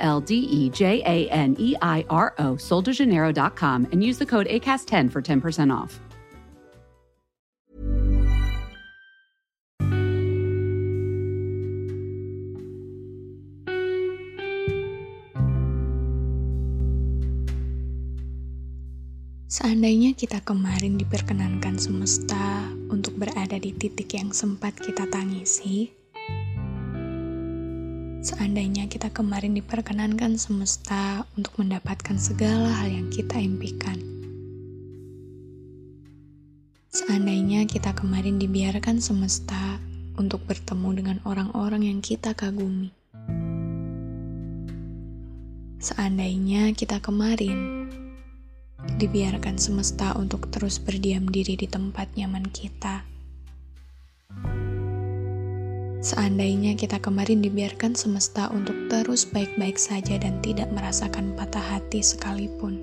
L D E J A N E I R O, soldejaneiro.com, and use the code ACAST10 for 10% off. Seandainya kita kemarin diperkenankan semesta untuk berada di titik yang sempat kita tangisi, seandainya kita kemarin diperkenankan semesta untuk mendapatkan segala hal yang kita impikan, seandainya kita kemarin dibiarkan semesta untuk bertemu dengan orang-orang yang kita kagumi, seandainya kita kemarin dibiarkan semesta untuk terus berdiam diri di tempat nyaman kita. Seandainya kita kemarin dibiarkan semesta untuk terus baik-baik saja dan tidak merasakan patah hati sekalipun.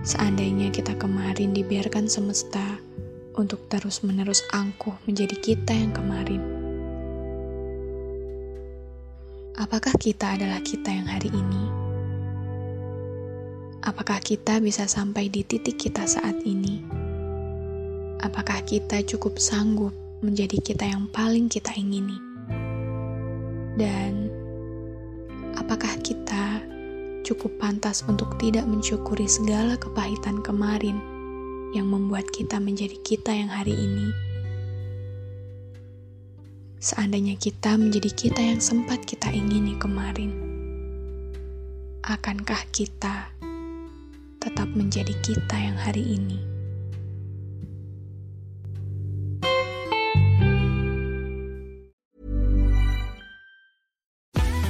Seandainya kita kemarin dibiarkan semesta untuk terus-menerus angkuh menjadi kita yang kemarin. Apakah kita adalah kita yang hari ini? Apakah kita bisa sampai di titik kita saat ini? Apakah kita cukup sanggup menjadi kita yang paling kita ingini? Dan apakah kita cukup pantas untuk tidak mensyukuri segala kepahitan kemarin yang membuat kita menjadi kita yang hari ini? Seandainya kita menjadi kita yang sempat kita ingini kemarin, akankah kita tetap menjadi kita yang hari ini.